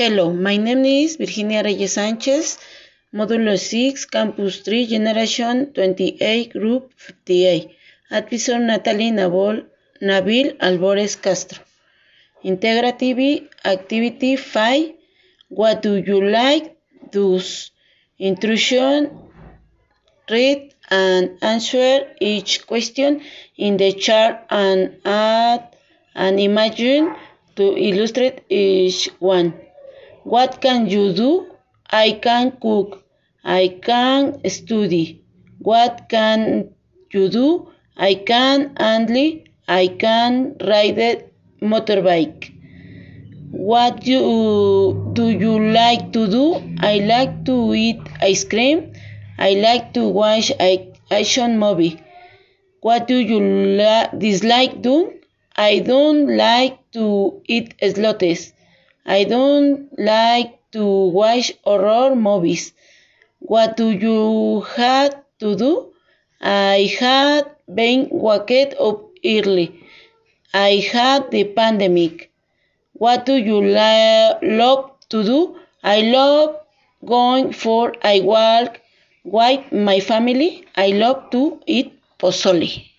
Hello, my name is Virginia Reyes Sanchez, Modulo 6, Campus 3, Generation 28, Group 58. Advisor Natalie Nabol, Nabil Albores Castro. Integrative Activity 5. What do you like? Does. Intrusion. Read and answer each question in the chart and add an image to illustrate each one. What can you do? I can cook. I can study. What can you do? I can handle. I can ride a motorbike. What you, do you like to do? I like to eat ice cream. I like to watch action movie. What do you dislike doing? I don't like to eat slots. I don't like to watch horror movies. What do you have to do? I had been waked up early. I had the pandemic. What do you love to do? I love going for a walk with my family. I love to eat pozole.